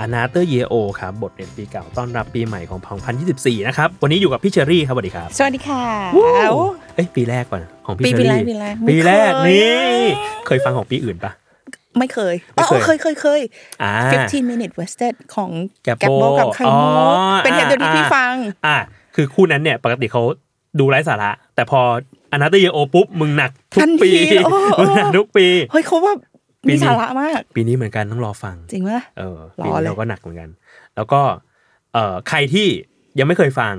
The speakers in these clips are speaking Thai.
อนาเตอร์เยโอครับบทเรียนปีเก่าต้อนรับปีใหม่ของ 2024 นะครับ วันนี้อยู่กับพี่เชอรี่ครับสวัสดีครับ สวัสดีค่ะวู้เอ้ยปีแรกก่อนของพี่ปีเชอปีรี่แรกปีแรกปีแรกไม่เคยนี่อะเคยฟังของปีอื่นปะไม่เคยไม่เคยอ๋อเคยเคยเคยอ่า15 minute wasted ของแกปแกปโบโบกับไข่มุอ๋กอเป็นเทปเดียวที่อ่าพี่ฟัง อ่าคือคู่นั้นเนี่ยปกติเขาดูไร้สาระ แต่พออนาเตอร์เยโอปุ๊บมึงหนักทุทักนปีทีโอ้โอ้มึงหนักทุกปี เฮ้ยเขาว่าปีนี้สาระมาก ปีนี้เหมือนกันต้องรอฟัง จริงไหมเออรอปีนี้เลยเราก็หนักเหมือนกัน แล้วก็เอ่อใครที่ยังไม่เคยฟัง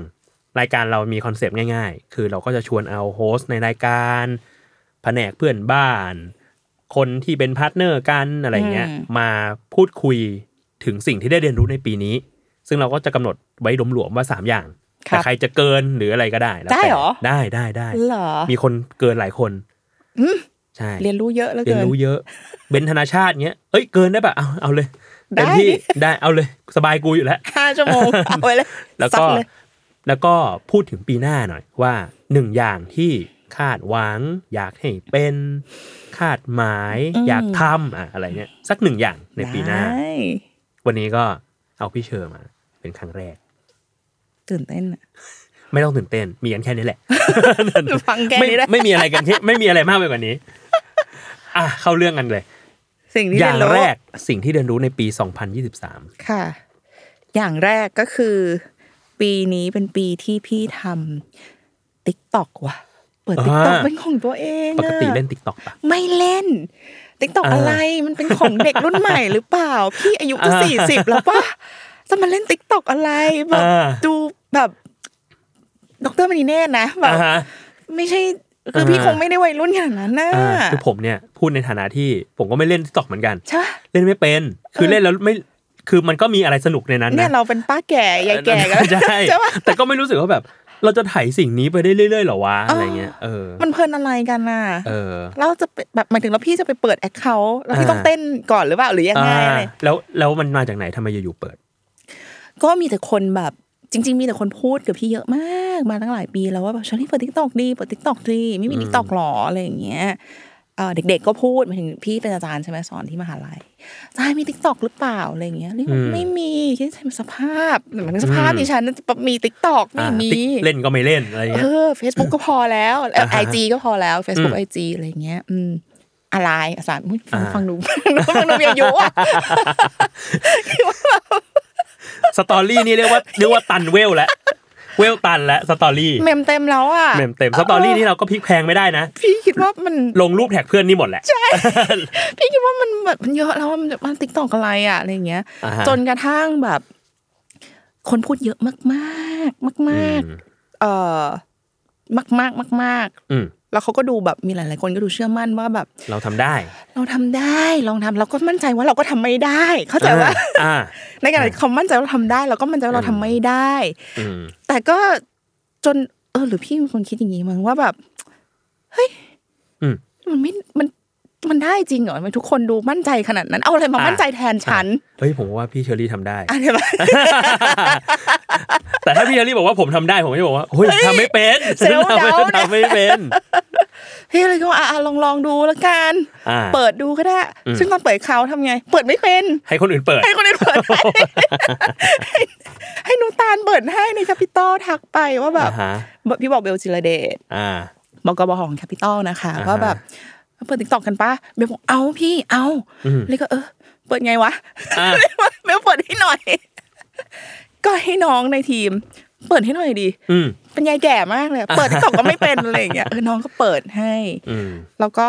รายการเรามี concept ง่ายๆ คือเราก็จะชวนเอา host ในรายการแผนกเพื่อนบ้าน คนที่เป็น partner กันอะไรเงี้ยมาพูดคุยถึงสิ่งที่ได้เรียนรู้ในปีนี้ ซึ่งเราก็จะกำหนดไว้หลวมๆว่าสามอย่างครัแต่บใครจะเกินหรืออะไรก็ได้แล้วได้แต่เหรอ ได้ได้ได้เหรอมีคนเกินหลายคน ใช่เรียนรู้เยอะแล้วเรียเกินนรู้เยอะ เบนธนาชาติเงี้ยเอ้ยเกินได้ปะเอาเอาเลยได้เต็มที่ได้เอาเลยสบายกูอยู่แล้วห้าชั่วโมงเอาไว้เลยแล้วซัดก็เลยแล้วก็พูดถึงปีหน้าหน่อยว่าหนึ่งอย่างที่คาดหวัง อยากให้เป็นคาดหมาย อยากทำอะอะไรเงี้ยสักหนึ่งอย่างในปีหน้าได้วันนี้ก็เอาพี่เชอร์มา เป็นครั้งแรก ตื่นเต้นอะ ไม่ต้องตื่นเต้น มีกันแค่นี้แหละฟังแค่นี้ไม่ได้ไม่มีอะไรกันที่ไม่มีอะไรมากไปกว่านี้ อะเข้าเรื่องกันเลย สิ่งที่เรียนรู้อย่างแรกสิ่งที่เรียนรู้ในปี 2023 ค่ะ อย่างแรกก็คือ ปีนี้เป็นปีที่พี่ทำ Tik Tok ว่ะเปิด TikTok อ่าเป็นของตัวเองปกติอะเล่น TikTok ปะไม่เล่น TikTok อ่าอะไรมันเป็นของเด็กรุ่นใหม่หรือเปล่า พี่อายุจะอ่าสี่สิบแล้วปะจะมาเล่น TikTok อะไรแบบอ่าดูแบบ ดร.มณีเนตรนะแบบอ่าฮะไม่ใช่คือพี่อ่าคงไม่ได้วัยรุ่นขนาดนั้นนะอ่าคือผมเนี่ยพูดในฐานะที่ผมก็ไม่เล่น TikTok เหมือนกันใช่ปะเล่นไม่เป็น คือเออเล่นแล้วไม่คือมันก็มีอะไรสนุกในนั้นเนี่ยนะเราเป็นป้าแก่ยายแก่กันแล้วใช่ใช่ปะแต่ก็ไม่รู้สึกว่าแบบ เราจะถ่ายสิ่งนี้ไปได้เรื่อยๆหรอวะอะไรเงี้ยเออมันเพลินอะไรกันน่ะเออเราจะไปแบบหมายถึงแล้วพี่จะไปเปิด account แล้วพี่อ่าต้องเต้นก่อนหรือเปล่าหรือยังไงอะไรอ่าแล้วแล้วมันมาจากไหนทำไมอยู่ๆเปิด ก็มีแต่คนแบบ จริง ๆ มีแต่คนพูดกับพี่เยอะมากมาตั้งหลายปีแล้วว่าแบบเชอรี่เปิด TikTok ดีเปิด TikTok ดีไม่มี TikTok หรออะไรอย่างเงี้ยเอ่อเด็กๆก็พูดหมายถึงพี่เป็นอาจารย์ใช่ไหมสอนที่มหาลัยอาจารย์มี TikTok หรือเปล่าอะไรอย่างเงี้ยเรียกว่าอืมไม่มีที่สภาพเหมือนสภาพอืมดิฉันมี TikTok ไม่อ่ามีติ๊กเล่นก็ไม่เล่นอะไรเอเงี้ยอ Facebook ก็พอแล้ว IG อ่าฮะก็พอแล้ว Facebook อืม IG อะไรอย่างเงี้ย อืมอะไรอาจารย์อุ๊ยฟังอ่าฟังดูฟังดูมีอายุอะ story นี่เรียกว่าเรียกว่าตันเวลแล้วเวลตันแล้ว story เมมเต็มแล้วอะเมมเต็ม story นี่เราก็พลิกแพลงไม่ได้นะพี่คิดว่ามันลงรูป tag เพื่อนนี่หมดแหละพี่คิดว่ามันแบบมันเยอะแล้วอะมันมัน TikTok อะไรอะอะไรอย่างเงี้ยอ่าฮะจนกระทั่งแบบ คนพูดเยอะมากมากมากมากอืมๆเอ่อมากมากมากมากๆอืม แล้วเขาก็ดูแบบมีหลาย ๆ คนก็ดูเชื่อมั่นว่าแบบ เราทำได้ เราทำได้ลองทำเราก็มั่นใจว่าเราก็ทำไม่ได้ เข้าใจว่าอ่าในขณะที่เขามั่นใจว่าเราทำได้ เราก็มั่นใจว่าเราทำไม่ได้อืมแต่ก็จน เออ หรือพี่เป็นคนคิดอย่างนี้มั้งว่าแบบเฮ้ยอืมมันไม่มัน มันได้จริงเหรอทำไมทุกคนดูมั่นใจขนาดนั้น เอาอะไรมาอ่ามั่นใจแทนฉันเฮ้ยผมว่าพี่เชอรี่ทำได้อะไรแบบแต่ถ้าพี่เชอรี่บอกว่าผมทำได้ผมก็จะบอกว่าเฮ้ยทำไม่เป็นเซลล์ทำไม่เดาเนี่ยทำไม่เป็นพี่เลยก็ว่าอะอะลองลองดูแล้วกันอ่าเปิดดูก็ได้ ซึ่งตอนเปิดเขาทำไง เปิดไม่เป็น ให้คนอื่นเปิด ให้คนอื่นเปิดให้ให้ให้หนูตาลเปิดให้ใน Capital ทักไปว่าแบบอ่าฮะพี่บอกเบลจิรเดชอ่าบอกกบของ Capital นะคะอ่าฮะว่าแบบ เปิด TikTok กันปะเบลบอกเอาพี่เอาอืมเลยก็เออ เปิดไงวะอ่าเบลเปิดให้หน่อย ก็ให้น้องในทีม เปิดให้หน่อยดีอืมเป็นยายแก่มากเลย เปิดติ๊กต็อกก็ไม่เป็นอะไรอย่างเงี้ยเออน้องก็เปิดให้อืมแล้วก็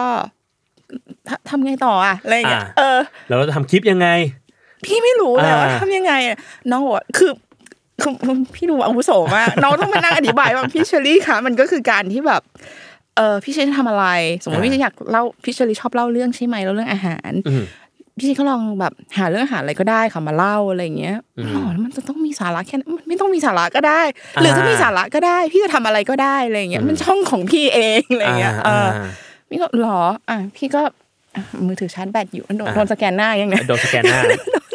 ททำไงต่ออะอะไรอย่างเงี้ยอ่าเออแล้วเราจะทำคลิปยังไง พี่ไม่รู้เลยอ่าว่าทำยังไงอะน้องบอกว่าคือคือพี่ดูอาวุโสมากน้องต้องมานั่งอธิบายว่าพี่เชอรี่คะมันก็คือการที่แบบ เออพี่เชอรี่ทำอะไร สมมติพี่เชอรี่อยากเล่าพี่เชอรี่ชอบเล่าเรื่องใช่ไหมเล่าเรื่องอาหารอืมพี่เชอรี่ก็ลองแบบหาเรื่องอาหารอะไรก็ได้ค่ะมาเล่าอะไรอย่างเงี้ยอืมหรอแล้วมันจะต้องมีสาระแค่นั้นมันไม่ต้องมีสาระก็ได้ หรือถ้ามีสาระก็ได้ พี่จะทำอะไรก็ได้อะไรอย่างเงี้ยมันช่องของพี่เองอะไรอย่างเงี้ยเอออ่าพี่ก็หรออะพี่ก็อะมือถือชาร์จแบตอยู่โดนอ่าโดนสแกนหน้ายังไงโดนสแกนหน้า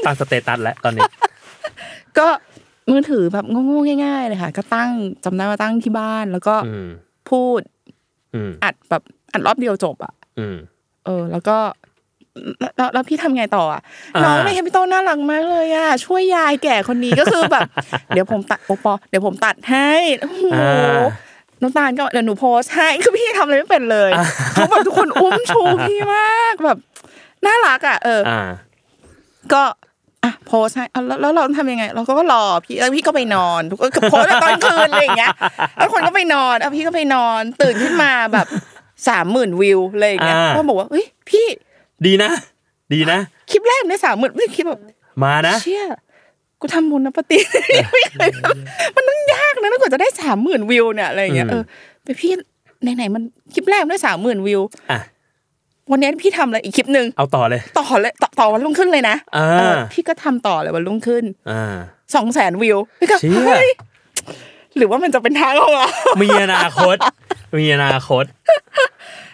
ตั้ง status แล้วตอนนี้ ก็มือถือแบบโง่ๆง่าย ๆ เลยค่ะ ก็ตั้งจำได้ว่าตั้งที่บ้านแล้วก็อืมพูด อืมอัดแบบอัดรอบเดียวจบอะอืมเออ แล้วก็แล้วแล้วแล้วพี่ทำไงต่ออะอ่าน้องใน Capital น่ารักมากเลยอะช่วยยายแก่คนนี้ก็คือแบบ เดี๋ยวผมตัดโอปอเดี๋ยวผมตัดให้โอ้โหอ่าน้ำตาลก็เดี๋ยวหนูโพสต์ให้คือพี่ทำอะไรไม่เป็นเลยเขาแบบทุกคนอุ้มชูพี่มากแบบน่ารักอะ เอออ่าก็ อะโพสต์ให้อะแล้วแล้วเราทำยังไง เราก็รอพี่แล้วพี่ก็ไปนอนทุกคนก็โพสต์ตอนคืนอะไรอย่างเงี้ยแล้วคนก็ไปนอนอะพี่ก็ไปนอนตื่นขึ้นมาแบบสามหมื่นวิวอะไรอย่างเงี้ยอ่าก็บอกว่าเฮ้ยพี่ ดีนะ ดีนะ คลิปแรกได้สามหมื่นไม่คิดแบบมานะเชี่ยกูทำบุญนะปฏิไม่เคยทำมันต้องยากนะกว่าจะได้สามหมื่นวิวเนี่ยอะไรอย่างเงี้ยอืมเออไปพี่ไหนๆมันคลิปแรกได้สามหมื่นวิวอะ วันนี้พี่ทำอะไรอีกคลิปหนึ่งเอาต่อเลย ต่อเลยต่อต่อวันรุ่งขึ้นเลยนะอ่าเออพี่ก็ทำต่อเลยวันรุ่งขึ้นอ่าสองแสนวิวพี่ก็เชี่ยเฮ้ยหรือว่ามันจะเป็นทางของเรามีอนาคต มีอนาคต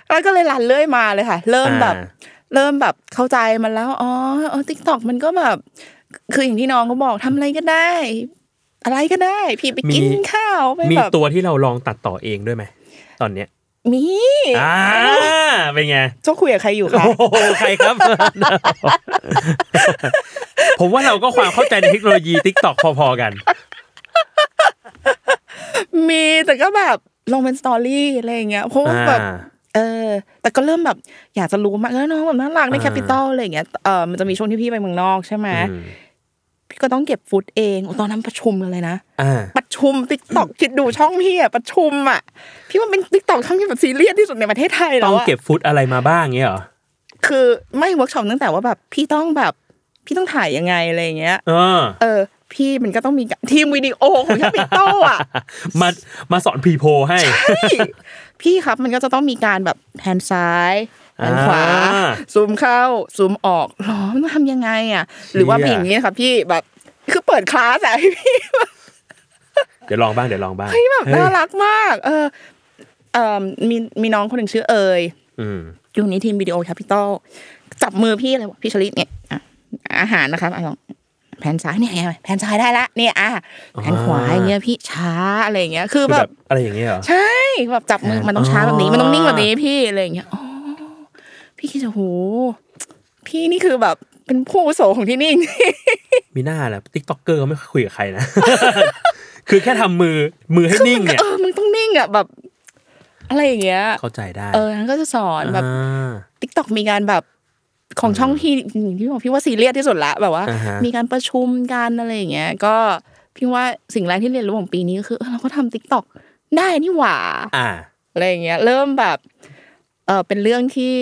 แล้วก็เลย run เรื่อยมาเลยค่ะ เริ่มแบบอ่าเริ่มแบบเข้าใจมันแล้วอ๋อเออ TikTok มันก็แบบ คืออย่างที่น้องเขาบอกทำอะไรก็ได้ อะไรก็ได้ พี่ไปกินมีข้าวไปมีแบบตัวที่เราลองตัดต่อเองด้วยไหมตอนเนี้ย มีอ่าเป็นไงเจ้าคุยกับใครอยู่คะโอ้โหใครครับ ผมว่าเราก็ความเข้าใจในเทคโนโลยี TikTok พอๆกัน มีแต่ก็แบบลงเป็น story อะไรอย่างเงี้ยเพราะว่าแบบอ่าเออ แต่ก็เริ่มแบบอยากจะรู้มากแล้วน้องแบบน่ารักในอ่า Capital อะไรอย่างเงี้ยเออมันจะมีช่วงที่พี่ไปเมืองนอกใช่ไหมอืม พี่ก็ต้องเก็บฟุตเองโอ้ตอนนั้นประชุมกันเลยนะอ่าประชุม TikTok คิดดูช่องพี่อะประชุมอะพี่ว่าเป็น TikTok ช่องที่แบบซีเรียสที่สุดในประเทศไทยต้แล้องวอะเก็บฟุตอะไรมาบ้างเงี้ยเหรอคือไม่เวิร์กช็อปตั้งแต่ว่าแบบพี่ต้องแบบพี่ต้องถ่ายยังไงอะไรอย่างเงี้ยเออเออพี่มันก็ต้องมีทีมวิดีโอของ Capital อะมามาสอน pre-pro ให้พี่พี่ครับมันก็จะต้องมีการแบบ pan ซ้าย pan ขวาอ่าซูมเข้าซูมออกหรอมันต้องทำยังไงอะหรือว่าเป็นอย่างนี้ค่ะพี่แบบคือเปิดคลาสอะให้พี่เดี๋ยวลองบ้างเดี๋ยวลองบ้างเฮ้ยแบบเฮ้ยน่ารักมาก เออเอ่อมีมีน้องคนหนึ่งชื่อเอยอืมอยู่ในทีมวิดีโอ Capital จับมือพี่เลยบอกพี่เชอรี่เนี่ยอะอาหารนะครับอะลอง pan ซ้ายเนี่ยไง pan ซ้ายได้ละเนี่ยอะ pan ขวาอย่างเงี้ยพี่ช้าอะไรอย่างเงี้ยคือคือแบแบบบอะไรอย่างเงี้ยเหรอใช่แบบจับมือมันต้องช้าแบบนี้มันต้องนิ่งแบบนี้พี่อะไรอย่างเงี้ยอ๋อ พี่คิดจะโหพี่นี่คือแบบเป็นผู้อาวุโสของที่นี่มิน่าแหละ TikToker เขาไม่ค่อยคุยกับใครนะ คือแค่ทำมือมือให้นิ่งเนี่ยเออมึงต้องนิ่งอะแบบ อะไรอย่างเงี้ย เข้าใจได้ เออนั้นก็จะสอนแบบอ่า TikTok มีการแบบของช่องพี่อย่างที่บอกพี่ว่าซีเรียสที่สุดละแบบว่าอ่าฮะมีการประชุมกันอะไรอย่างเงี้ย ก็พี่ว่าสิ่งแรกที่เรียนรู้ของปีนี้ก็คือเออเราก็ทำ TikTok ได้นี่หว่า อ่าอะไรอย่างเงี้ย เริ่มแบบ เออเป็นเรื่องที่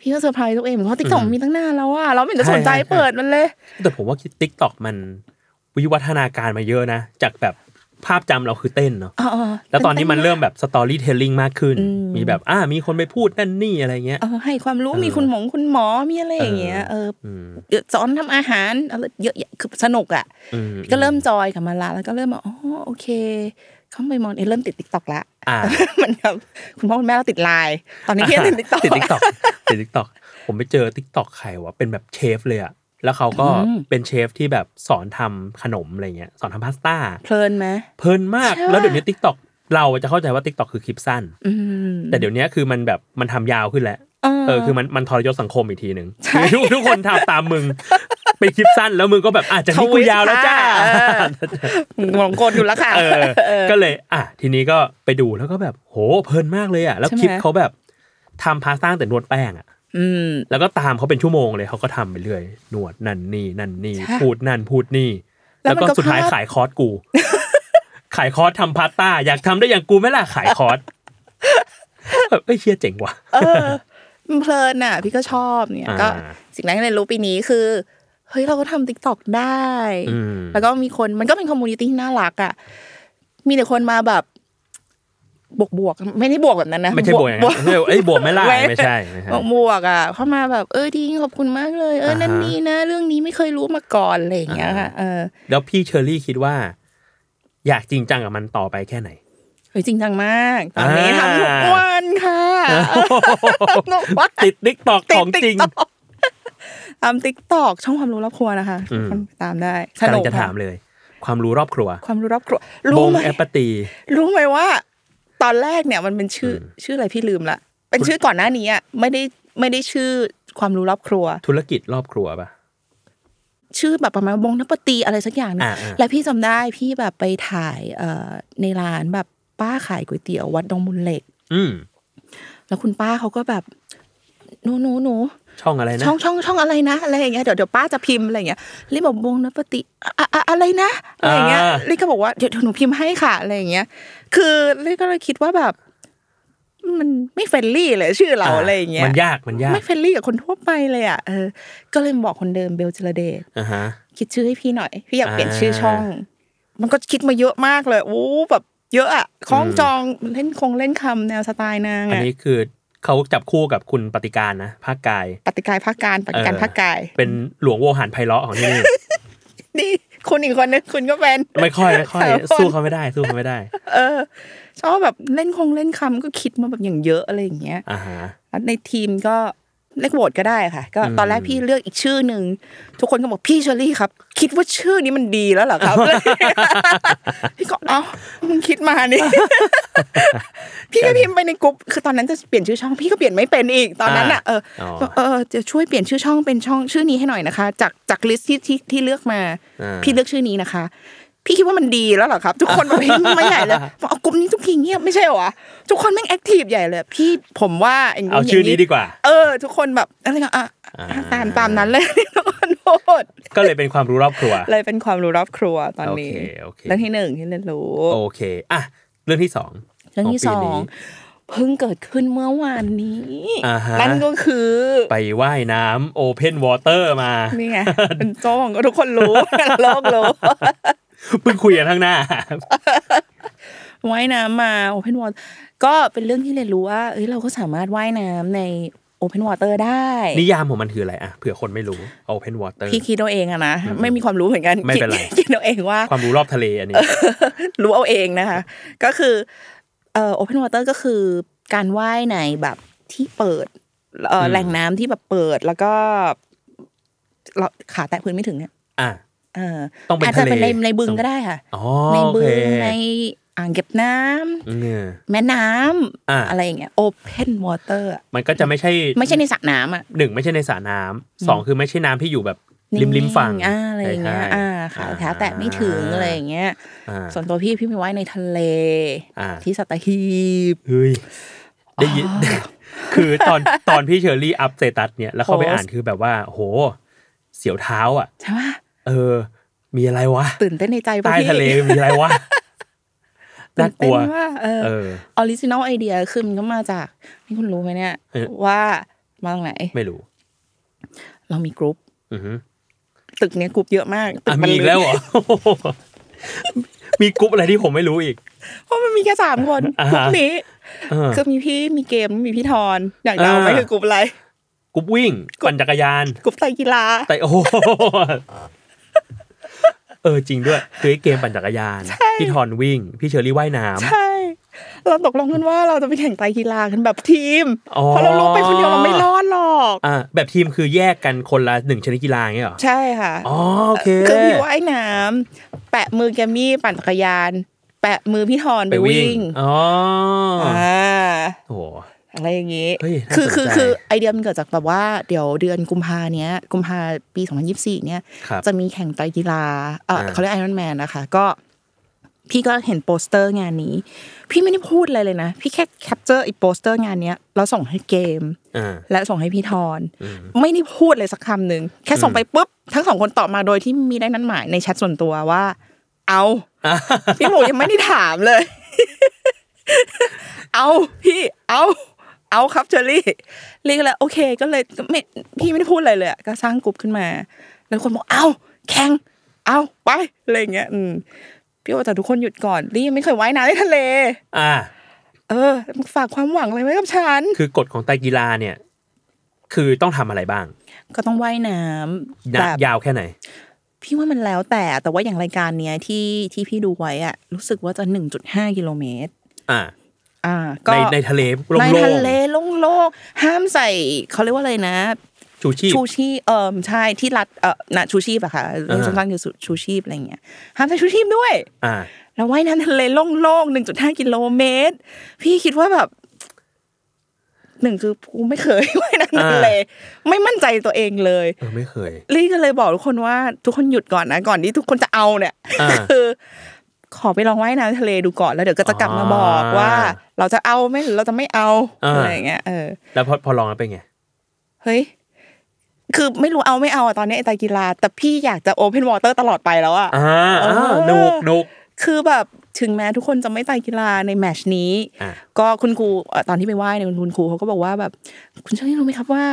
พี่ก็เซอร์ไพรส์ตัวเองเหมือนเพราะ TikTok อืมมีตั้งนานแล้วอะเราไม่เห็นจะสนใจใช่ใช่เปิดมันเลย แต่ผมว่า TikTok มันวิวัฒนาการมาเยอะนะ จากแบบภาพจำเราคือเต้นเนาะเออเออแล้วตอนนี้มันเริ่มแบบ storytelling มากขึ้นอืมมีแบบอ่ามีคนไปพูดนั่นนี่อะไรเงี้ยเออให้ความรู้เออมีคุณหมอคุณหมอมีอะไรอย่างเงี้ยเอออืมสอนทำอาหารอะไรเยอะแยะคือสนุกอะอืมก็เริ่ม enjoy กับมันละแล้วก็เริ่มแบบอ๋อโอเค เขาไปมองเอะเริ่มติด TikTok ละอ่าเห มือนกับคุณพ่อคุณแม่เราติดไลน์ตอนนี้พี่ยังติด TikTok ติด TikTokติด TikTok ผมไปเจอ TikTok ใครวะเป็นแบบเชฟเลยอะแล้วเขาก็อืมเป็นเชฟที่แบบสอนทำขนมอะไรเงี้ยสอนทำพาสต้าเพลินไหมเพลินมากใช่ปะแล้วเดี๋ยวนี้ TikTok เราจะเข้าใจว่า TikTok คือคลิปสั้นอืมแต่เดี๋ยวนี้คือมันแบบมันทำยาวขึ้นแล้วเออคือมันมันทรยศสังคมอีกทีหนึ่งใช่คือทุกทุกคนทำตามมึง เป็นคลิปสั้นแล้วมึงก็แบบอาจจะนี้กูยาวแล้วจ้าหลงกลอยู่แล้วค่ะเออเออก็เลย อะทีนี้ก็ไปดูแล้วก็แบบโหเพลินมากเลยอะแล้วใช่ไหมคลิปเขาแบบทำพาสต้าแต่นวดแป้งอะอืมแล้วก็ตามเขาเป็นชั่วโมงเลยเขาก็ทำไปเรื่อยนวดนั่นนี่นั่นนี่ใช่พูดนั่นพูดนี่ แล้แล้วแล้วมันก็ก็สุดท้ายภาพขายคอร์สกู ขายคอร์สทำพาสต้า อยากทำได้อย่างกูไหมล่ะขายคอร์สแบบเอ้ยเชี่ยเจ๋งว่ะเออมันเพลินอะ พี่ก็ชอบเนี่ยอ่าก็สิ่งแรกที่เรียนรู้ปีนี้คือ เฮ้ยเราก็ทำ TikTok ได้อืมแล้วก็มีคนมันก็เป็น community ที่น่ารักอะ มีแต่คนมาแบบบวกบวกๆไม่ได้บวกแบบนั้นนะไม่ใช่บวกอย่างนั้นไม่ใช่เอ้ยบวกไม่ล่ะไม่ใช่ไม่ใช่บวกบวกอะเข้ามาแบบเออดีขอบคุณมากเลย เอออ่าฮะนั่นนี่นะ เรื่องนี้ไม่เคยรู้มาก่อนอะไรอย่างเงี้ยค่ะเออแล้วพี่เชอรี่คิดว่า อยากจริงจังกับมันต่อไปแค่ไหนเฮ้ยจริงจังมาก ตอนนี้อ่าทำทุกวันค่ะทุกวันติด TikTok ของจริง TikTok ตามติ๊กตอกช่องความรู้รอบครัวนะคะอืมทุกคนตามได้สกำลันุงกจะถามเลย ความรู้รอบครัว ความรู้รอบครัวบรู้งไหมแอปปตีรู้ไหมว่า ตอนแรกเนี่ยมันเป็นชื่ออชื่ออะไรพี่ลืมละเป็นชื่อก่อนหน้านี้อะไม่ได้ไม่ได้ชื่อความรู้รอบครัว ธุรกิจรอบครัวปะชื่อแบบประมาณบงนปตีอะไรสักอย่างหนึงอ่าอ่าแล้วพี่จำได้พี่แบบไปถ่ายเอ่อในร้านแบบป้าขายก๋วยเตี๋ยววัดดงมูลเหล็ก อืมแล้วคุณป้าเขาก็แบบ หนูหนูหนูช่องอะไรนะช่องช่องช่องอะไรนะอะไรอย่างเงี้ยเดี๋ยวเดี๋ยวป้าจะพิมพ์อะไรอย่างเงี้ยรี่บอกวงนปฏิอะอะอะไรนะอะไรอย่างเงี้ยอ่ารี่ก็บอกว่าเดี๋ยวเดี๋ยวหนูพิมพ์ให้ค่ะอะไรอย่างเงี้ย คือรี่ก็เลยคิดว่าแบบ มันไม่ friendly เลยชื่อเราอะไรอย่างเงี้ยมันยากมันยากไม่ friendly กับคนทั่วไปเลยอะเออ ก็เลยมาบอกคนเดิมเบลจิรเดชอ่าฮะคิดชื่อให้พี่หน่อยพี่อยากเปลี่ยนอ่าชื่อช่อง มันก็คิดมาเยอะมากเลยโอ้แบบเยอะอะคล้องจองเล่นคงเล่นคำแนวสไตล์นางอันอะนี้คือ เขาจับคู่กับคุณปฏิการนะภาคกาย ปฏิกายภาคการปฏิการเออภาคกาย เป็นหลวงโวหารไพเราะของที่นี่นี่คุณอีกคนนึงคุณก็เป็น ไม่ค่อยไม่ค่อยสามคนสู้เขาไม่ได้สู้เขาไม่ได้ เออชอบแบบเล่นคงเล่นคำก็คิดมาแบบอย่างเยอะอะไรอย่างเงี้ยอ่าฮะในทีมก็ เรียกโหวตก็ได้ค่ะ ก็ตอนแรกพี่เลือกอีกชื่อหนึ่งทุกคนก็บอกพี่เชอรี่ครับ คิดว่าชื่อนี้มันดีแล้วเหรอครับพี่ก็เอ้ามึงคิดมานี่พี่ก็พิมพ์ไปในกลุ่มคือตอนนั้นจะเปลี่ยนชื่อช่อง พี่ก็เปลี่ยนไม่เป็นอีกตอนนั้นอะเอออ๋อเออจะช่วยเปลี่ยนชื่อช่องเป็นช่องชื่อนี้ให้หน่อยนะคะ จากจากลิสต์ที่ที่ที่เลือกมาอ่าพี่เลือกชื่อนี้นะคะ พี่คิดว่ามันดีแล้วเหรอครับ ทุกคนแบบเฮ้ยไม่ใหญ่เลยบอกเอากลุ่มนี้ทุกทีเงียบไม่ใช่เหรอวะทุกคนแม่งแอคทีฟใหญ่เลย พี่ผมว่าอย่างเอาย่งชื่อนี้ดีกว่า เออ ทุกคนแบบอะไรกันอะอ่าตามตามนั้นเลยทุกคนโทษก็เลยเป็นความรู้รอบครัว เลยเป็นความรู้รอบครัวตอนนี้โอเคโอเคเรื่องที่หนึ่งที่เรียนรู้ โอเคอะเรื่องที่สองเรื่องที่สปีองนี้เพิ่งเกิดขึ้นเมื่อวานนี้อ่าฮะนั่นก็คือ ไปว่ายน้ำ open water มา นี่ไงเป็นโจ้งก็ทุกคนรู้โลกรู้ เพิ่งคุยกันข้างหน้าว่ายน้ำมา Open Water ก็เป็นเรื่องที่เรียนรู้ว่าเอ้ยเราก็สามารถว่ายน้ำใน Open Water ได้ นิยามของมันคืออะไรอะเผื่อคนไม่รู้ Open Water พี่คิดเอาเองอะนะ ไม่มีความรู้เหมือนกันไม่เป็นไรคิดคิดเอาเองว่า ความรู้รอบทะเลอันนี้ รู้เอาเองนะคะ ก็คือเอ่อ Open Water ก็คือการว่ายในแบบที่เปิดเอ่ออมแหล่งน้ำที่แบบเปิดแล้วก็เราขาแตะพื้นไม่ถึงเนี่ยอะ เออต้องเป็นอาจจะเป็นทะเลในในบึงก็ได้ค่ะอ๋อในโอบึเคงในอ่างเก็บน้ำเนี่ยแม่น้ำอ่าอะไรอย่างเงี้ย Open Water อะมันก็จะไม่ใช่ ไม่ใช่ในสระน้ำอะหนึ่งไม่ใช่ในสระน้ำสองคือไม่ใช่น้ำที่อยู่แบบริมริมๆฝั่งอ่าอะไรอย่างเงี้ยใช่ๆอ่าขาแถวแตะไม่ถึงอะไรอย่างเงี้ยอ่าส่วนตัวพี่พี่ไปไว้ในทะเลอ่าที่สัตหีบเฮ้ยได้ยินคือตอนตอนพี่เชอรี่อัพเซตัสเนี่ยแล้วเขาไปโพสต์อ่านคือแบบว่าโหเสียวเท้าอะใช่ไหม เออ มีอะไรวะ ตื่นเต้นในใจปะใต้พี่ทะเลมีอะไรวะตื่น่านกลัวเต้นว่าเออเออออริจินอลไอเดียคือมันก็มาจากนี่คุณรู้ไหมเนี่ยเออว่ามาจากไหน ไม่รู้ เรามีกรุ๊ปอือฮึตึกเนี้ยกรุ๊ปเยอะมากตึอะมันมีอีกแล้วเหรอมีกรุ๊ปอะไรที่ผมไม่รู้อีก เพราะมันมีแค่สามคนอ่ากฮะรุ๊ปนี้เออคือมีพี่มีเกมมีพี่ทอนอยากเดาไหมอ่าคือกรุ๊ปอะไรกรุ๊ปวิ่งปั่นจักรยานกรุ๊ปไตรกีฬาแต่โอ้โห เออจริงด้วยคือไอ้เกมปั่นจักรยาน พี่ทอนวิ่ง พี่เชอรี่ว่ายน้ำใช่เราตกลงกันว่าเราจะไปแข่งไตรกีฬากันแบบทีมอ๋อเพราะเรารู้ไปคนเดียวเราไม่รอดหรอกอ่าแบบทีมคือแยกกันคนละหนึ่งชนิดกีฬาอย่างเงี้ยเหรอใช่ค่ะอ๋อโอเคคือพี่ว่ายน้ำแปะมือแกมมี่ปั่นจักรยาน แปะมือพี่ทอนไปวิ่งอ๋อออ่าโอ้โห อะไรอย่างงี้เฮ้ยน่าคือสนคือใจคือไอเดียมันเกิดจากแบบว่าเดี๋ยวเดือนกุมภาเนี้ย กุมภาปี2024เนี้ยครับจะมีแข่งไตรกีฬาเอออ่าเขาเรียกไอรอนแมนนะคะ ก็ พี่ก็เห็นโปสเตอร์งานนี้ พี่ไม่ได้พูดอะไรเลยนะ พี่แค่ capture ไอโปสเตอร์งานเนี้ยแล้วส่งให้เกมอ่าและส่งให้พี่ทอนไม่ได้พูดเลยสักคำหนึ่งแค่ส่งไปปุ๊บทั้งสองคนตอบมาโดยที่มิได้นัดหมายในแชทส่วนตัวว่า เอาพี่หมูยังไม่ได้ถามเลย เอาพี่เอา เอาครับเชอรี่ลี่ก็เลยโอเค ก็เลยไม่พี่ไม่ได้พูดอะไรเลยอะก็สร้างกลุ่มขึ้นมา แล้วคนบอกเอาแข่งเอาไปอะไรอย่างเงี้ยอืมพี่ว่าแต่ทุกคนหยุดก่อนลี่ยังไม่เคยว่ายน้ำในทะเล อ่า เออฝากความหวังอะไรไว้กับฉันคือกฎของไตรกีฬาเนี่ย คือต้องทำอะไรบ้าง ก็ต้องว่ายน้ำนะแบบยาวแค่ไหนพี่ว่ามันแล้วแต่แต่ว่าอย่างรายการเนี้ยที่ที่พี่ดูไว้อะรู้สึกว่าจะหนึ่งจุดห้ากิโลเมตรอ่าอ่าก็ ในในทะเลโล่ในงทะเลโล่งๆห้ามใส่เขาเรียกว่าอะไรนะๆชูชีพชูชีพเออใช่ที่รัดเออนะชูชีพอะค่ะเรื่องอ่าสำคัญคือชูชีพอะไรเงี้ยห้ามใส่ชูชีพด้วย อ่า แล้วว่ายน้ำทะเลโล่งๆหนึ่งจุดห้ากิโลเมตร พี่คิดว่าแบบหนึ่งคือกูไม่เคยว่ายน้ำทะเลไม่มั่นใจตัวเองเลยเออไม่เคยลี่ก็เลยบอกทุกคนว่าทุกคนหยุดก่อนนะก่อนที่ทุกคนจะเอาเนี่ยอ่าคือ ขอไปลองว่ายน้ำทะเลดูก่อนแล้วเดี๋ยวก็จะกลับมาบอกอ่าว่า เราจะเอาไหมหรือเราจะไม่เอาอ่าอะไรอย่างเงี้ยเออแล้วพอพอลองแล้วเป็นไงเฮ้ยคือไม่รู้เอาไม่เอาอะตอนนี้ไอ้ไตรกีฬา แต่พี่อยากจะโอเพนวอเตอร์ตลอดไปแล้วอะอ่าอ่าเออนุกนุกคือแบบถึงแม้ทุกคนจะไม่ไตรกีฬาในแมตชนี้อะก็คุณครูเอ่อตอนที่ไปว่ายเนี่ยคุณครูเขาก็บอกว่าแบบ คุณเชอรี่รู้ไหมครับว่า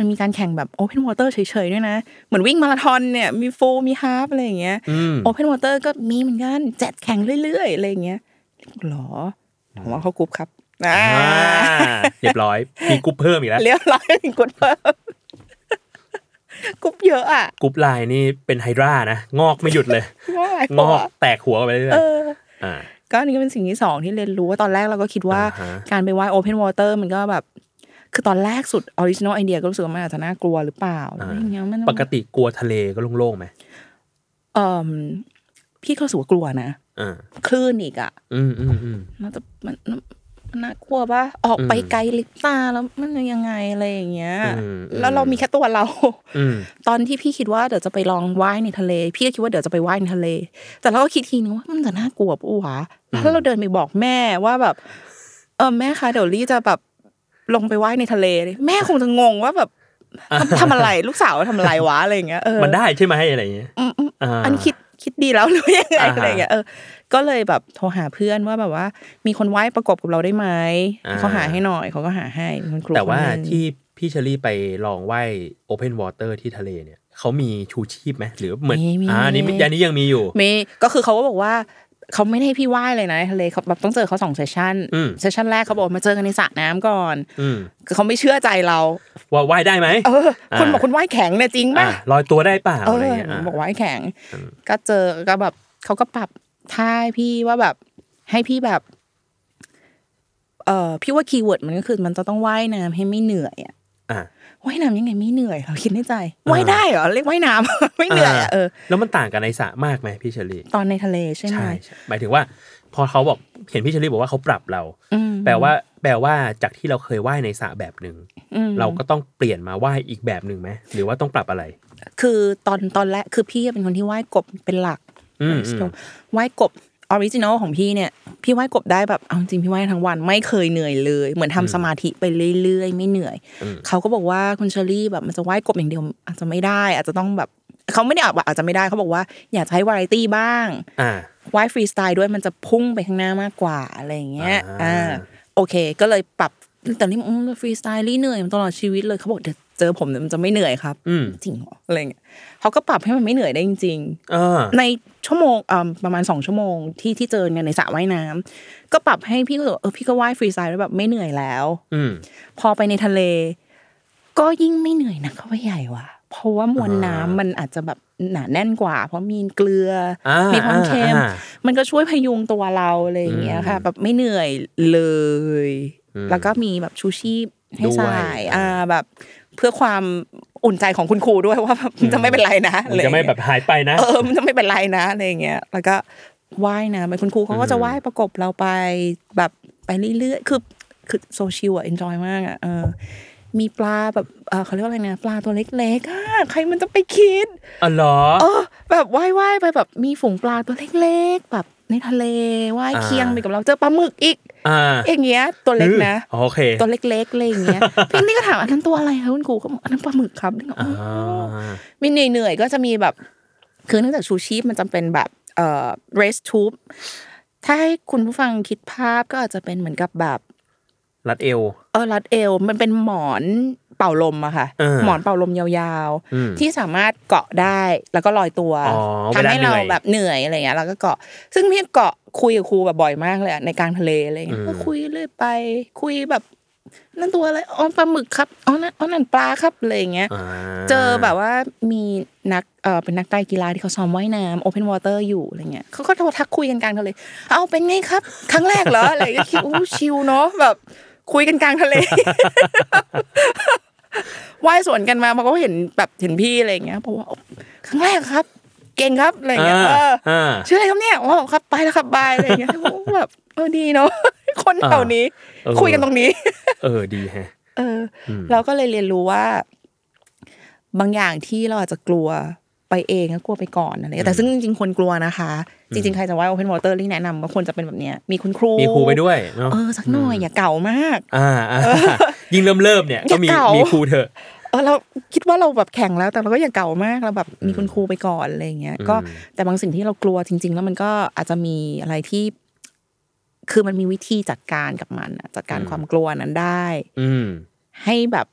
มันมีการแข่งแบบ open water เฉยๆด้วยนะ เหมือนวิ่งมาราธอนเนี่ยมีโฟมีฮาฟอะไรอย่างเงี้ยอืม open water ก็มีเหมือนกันจัดแข่งเรื่อยๆอะไรอย่างเงี้ยหรอผมว่าเข้ากรุ๊ปครับอ่าอ่าเรียบร้อยมีกรุ๊ปเพิ่มอีกแล้วเรียบร้อยมีกดเพิ่มกรุ๊ปเยอะอะกรุ๊ปไลน์นี่เป็น Hydra นะงอกไม่หยุดเลยว่าอะไรงอกวะแตกหัวไปเรื่อยเออๆอ่าก็อันนี้ก็เป็นสิ่งที่สองที่เรียนรู้ว่าตอนแรกเราก็คิดว่าอ่าฮะการไปว่าย open water มันก็แบบ คือตอนแรกสุด original idea ก็รู้สึกว่ามันอาจจะน่ากลัวหรือเปล่าอะไรอย่างเงี้ยมันปกติกลัวทะเลก็โล่งๆไหมเอ่อพี่ก็รู้สึกว่ากลัวนะอ่าคลื่นอีกอะ อืมอืมอืมน่าจะมันมันน่ากลัวปะออกไปอืมไกลลิบตาแล้วมันจะยังไงอะไรอย่างเงี้ยอืมอืมแล้วเรามีแค่ตัวเราอืมตอนที่พี่คิดว่าเดี๋ยวจะไปลองว่ายในทะเล พี่ก็คิดว่าเดี๋ยวจะไปว่ายในทะเล แต่เราก็คิดทีนึงว่ามันจะน่ากลัวปะวะแล้วถ้าเราเดินไปบอกแม่ว่าแบบ เออแม่คะเดี๋ยวลี่จะแบบ ลงไปว่ายในทะเลแม่คงจะงงว่าแบบทำทำอะไรลูกสาวทำอะไรวะอะไรอย่างเงี้ยเออมันได้ใช่ไหมอะไรอย่างเงี้ยอืมอืมาอันคิดคิดดีแล้วหรือยังไงอ่าฮะอะไรอย่างเงี้ยเออก็เลยแบบโทรหาเพื่อนว่าแบบว่า มีคนว่ายประกบกับเราได้ไหมอ่าเขาหาให้หน่อยเขาก็หาให้เป็นคุณครูแต่ว่าคนหนึ่งที่พี่เชอรี่ไปลองว่าย open water ที่ทะเลเนี่ยเขามีชูชีพไหมหรือเหมือนมีมีอ่าอันนี้อันนี้ยังมีอยู่เมย์ก็คือเขาก็บอกว่า เขาไม่ได้ให้พี่ว่ายเลยนะในทะเลเขาแบบต้องเจอเขาสอง session อืม session แรกเขาบอกมาเจอกันในสระน้ำก่อนอืมคือเขาไม่เชื่อใจเราว่าว่ายได้ไหมเออคุณอ่าบอกคุณว่ายแข็งเนี่ยจริงอ่าป่ะลอยตัวได้เปล่าเออะไรอเงี้ยอ่าบอกว่ายแข็งอืมก็เจอก็แบบเขาก็ปรับท่าให้พี่ว่าแบบให้พี่แบบ เออพี่ว่า keyword มันก็คือ มันจะต้องว่ายน้ำให้ไม่เหนื่อยอะอ่า ว่ายน้ำยังไงไม่เหนื่อยเราคิดในใจว่ายได้เหรอเรียกว่าว่ายน้ำไม่เหนื่อยอะเออแล้วมันต่างกันในสระมากไหมพี่เชอรี่ตอนในทะเลใช่ไหมใช่ใช่หมายถึงว่า พอเขาบอกเห็นพี่เชอรี่บอกว่าเขาปรับเราอืมแปลว่า แปลว่าจากที่เราเคยว่ายในสระแบบหนึ่งอืมเราก็ต้องเปลี่ยนมาว่ายอีกแบบหนึ่งไหมหรือว่าต้องปรับอะไร คือตอนตอนแรกคือพี่เป็นคนที่ว่ายกบเป็นหลักอืมอืมว่ายกบ original ของพี่เนี่ย พี่ว่ายกบได้แบบเอาจริงพี่ว่ายทั้งวันไม่เคยเหนื่อยเลย เหมือนทำสมาธิไปเรื่อยๆ ไม่เหนื่อย เขาก็บอกว่าคุณเชอรี่แบบมันจะว่ายกบอย่างเดียวอาจจะไม่ได้ อาจจะต้องแบบเขาไม่ได้บอกว่าอาจจะไม่ได้เขาบอกว่า อยากจะให้วาไรตี้บ้างอ่าว่ายฟรีสไตล์ด้วยมันจะพุ่งไปข้างหน้ามากกว่าอะไรอย่างเงี้ยอ่าอ่าโอเค ก็เลยปรับแต่นี่ฟรีสไตล์ลี่เหนื่อยมาตลอดชีวิตเลยเขาบอกเดี๋ยว เจอผมเดี๋ยวมันจะไม่เหนื่อยครับอืมจริงเหรออะไรเงี้ยเขาก็ปรับให้มันไม่เหนื่อยได้จริงอ่าๆในชั่วโมงอ่าประมาณสองชั่วโมงที่ที่เจอกันในสระว่ายน้ำก็ปรับให้พี่ก็รู้สึกว่าเออพี่ก็ว่ายฟรีสไตล์แล้วแบบไม่เหนื่อยแล้ว อืมพอไปในทะเล ก็ยิ่งไม่เหนื่อยหนักเข้าไปใหญ่ว่ะเพราะว่ามวลน้ำอ่ามัมันอาจจะแบบหนาแน่นกว่า เพราะมีเกลืออามีมีความเค็มอ่ามันก็ช่วยพยุงตัวเราอะไรอย่างเงี้ยค่ะ แบบไม่เหนื่อยเลยอืมแล้วก็มีแบบชูชีพให้ด้วยใส่อ่าแบบ เพื่อความอุ่นใจของคุณครูด้วยว่าแบบมันจะไม่เป็นไรนะมันจะไม่แบบหายไปนะ เออมันจะไม่เป็นไรนะอะไรอย่างเงี้ยแล้วก็ว่ายนะไปคุณครูเขาก็จะว่ายประกบเราไปแบบไปเรื่อยๆคือคือโซเชียลอะเอนจอยมากอะเออมีปลาแบบเออเขาเรียกว่าอะไรนะปลาตัวเล็กๆอะใครมันจะไปคิดอ๋อเหรอเออแบบว่ายว่ายๆไปแบบมีฝูงปลาตัวเล็กๆ แบบในทะเลว่ายอ่าเคียงไปกับเราเจอปลาหมึกอีก อ่าอย่างเงี้ยตัวเล็กนะอืมโอเค ตัวเล็กๆอะไรอย่างเงี้ยพี่นี่ก็ถามอันนั้นตัวอะไรคะคุณครูก็บอกอันนั้นปลาหมึกครับนี่ก็อ๋ออ่ามีเหนื่อยๆก็จะมีแบบ คือเนื่องจากชูชีพมันจำเป็นแบบเอ่อ race tube ถ้าให้คุณผู้ฟังคิดภาพก็อาจจะเป็นเหมือนกับแบบ รัดเอว เออรัดเอวมันเป็นหมอนเป่าลมอะค่ะเออหมอนเป่าลมยาวอืมๆที่สามารถเกาะได้แล้วก็ลอยตัวอ๋อทำให้เวลาเหนื่เราอยแบบเหนื่อยอะไรเงี้ยเราก็เกาะ ซึ่งพี่เกาะคุยกับครูแบบบ่อยมากเลยอะในกลางทะเลอะไรเงี้ยอืมก็คุยเรื่อยไป คุยแบบนั่นตัวอะไรอ๋อปลาหมึกครับอ๋อนั่นอ๋อนั่นปลาครับอะไรเงี้ยอ่าเจอแบบว่ามีนักเออเป็นนักไตรกีฬาที่เขาซ้อมว่ายน้ำ open water อยู่อะไรเงี้ยเขาก็โทรทักคุยกันกลางทะเลเอาเป็นไงครับ ครั้งแรกเหรออะไรก็คิดอู้ chill เนาะแบบ คุยกันกลางทะเลว่ายสวนกันมามันก็เห็นแบบเห็นพี่อะไรเงี้ยบอกว่าครั้งแรกครับ เก่งครับอะไรเงี้ยอ่าเอออ่าชื่ออะไรครับเนี่ยอ๋อครับไปแล้วครับบายอะไรเงี้ยโอ้แบบเออดีเนาะคนแถวนี้เออคุยกันตรงนี้ เออดีแฮะเอออมเราก็เลยเรียนรู้ว่า บางอย่างที่เราอาจจะกลัวไปเองก็กลัวไปก่อนอะไรเงี้ยแต่ซึ่งจริงๆคนกลัวนะคะ จริงๆ ใครจะว่า Open Water ลี่แนะนำว่าควรจะเป็นแบบเนี้ยมีคุณครู มีครูไปด้วยเนาะเออสักหน่อยอย่าเก่ามาก อ่าอ่ายิ่งเริ่มเริ่มๆเนี่ยก็มีอย่าเก่ามีมีครูเถอะเออเราคิดว่าเราแบบแข่งแล้วแต่เราก็อย่าเก่ามากเราแบบมีคุณครูไปก่อนอะไรเงี้ยก็อืมแต่บางสิ่งที่เรากลัวจริง ๆ แล้วมันก็อาจจะมีอะไรที่ คือมันมีวิธีจัดการกับมันอะจัดการความกลัวนั้นได้ อืมให้แบบ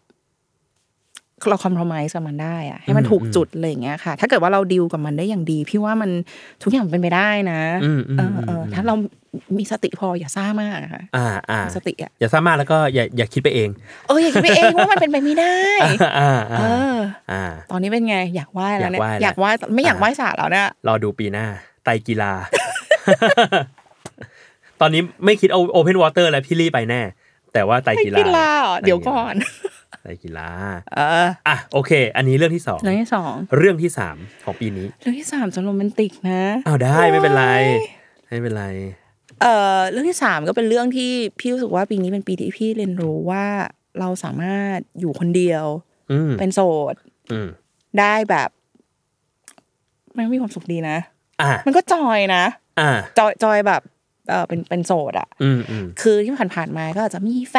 เราคอม p r o m i s e กับมันได้อะให้มันอืมถูกจุดอะไรอย่างเงี้ยค่ะ ถ้าเกิดว่าเราดิวกับมันได้อย่างดี พี่ว่ามันทุกอย่างเป็นไปได้นะอืมอืมเออเอออมถ้าเรามีสติพออย่าซ่ามากอะค่ะอ่าอ่ามีสติอะอย่าซ่ามากแล้วก็อย่าอย่าคิดไปเองเอออย่าคิดไปเองว่ามันเป็นไปไม่ได้อ่าเออ่าออ่าตอนนี้เป็นไงอยากไหว้แล้วเนี่ยอยากไหว้แล้วอยากไหว้ไม่อยากไหว้สระแล้วเนี่ยรอดูปีหน้าไตรกีฬา ตอนนี้ไม่คิดเอาโอเพนวอเตอร์แล้วพี่ลี่ไปแน่ แต่ว่าไตรไม่กีฬากีฬาเหรอเดี๋ยวก่อน ไตรกีฬาเอออะโอเค อันนี้เรื่องที่สองเรื่องที่สองเรื่องที่สามของปีนี้ เรื่องที่สามจะโรแมนติกนะอ้าวได้ไม่เป็นไรไม่เป็นไรเอ่อเรื่องที่สามก็เป็นเรื่องที่พี่รู้สึกว่าปีนี้เป็นปีที่พี่เรียนรู้ว่าเราสามารถอยู่คนเดียวอืมเป็นโสดอืมได้แบบ มันก็มีความสุขดีนะอะมันก็จอยนะอะจอยจอยแบบ เออเป็นเป็นโสดอะอืมอืมคือที่ผ่านผ่านๆมาก็อาจจะมีแฟ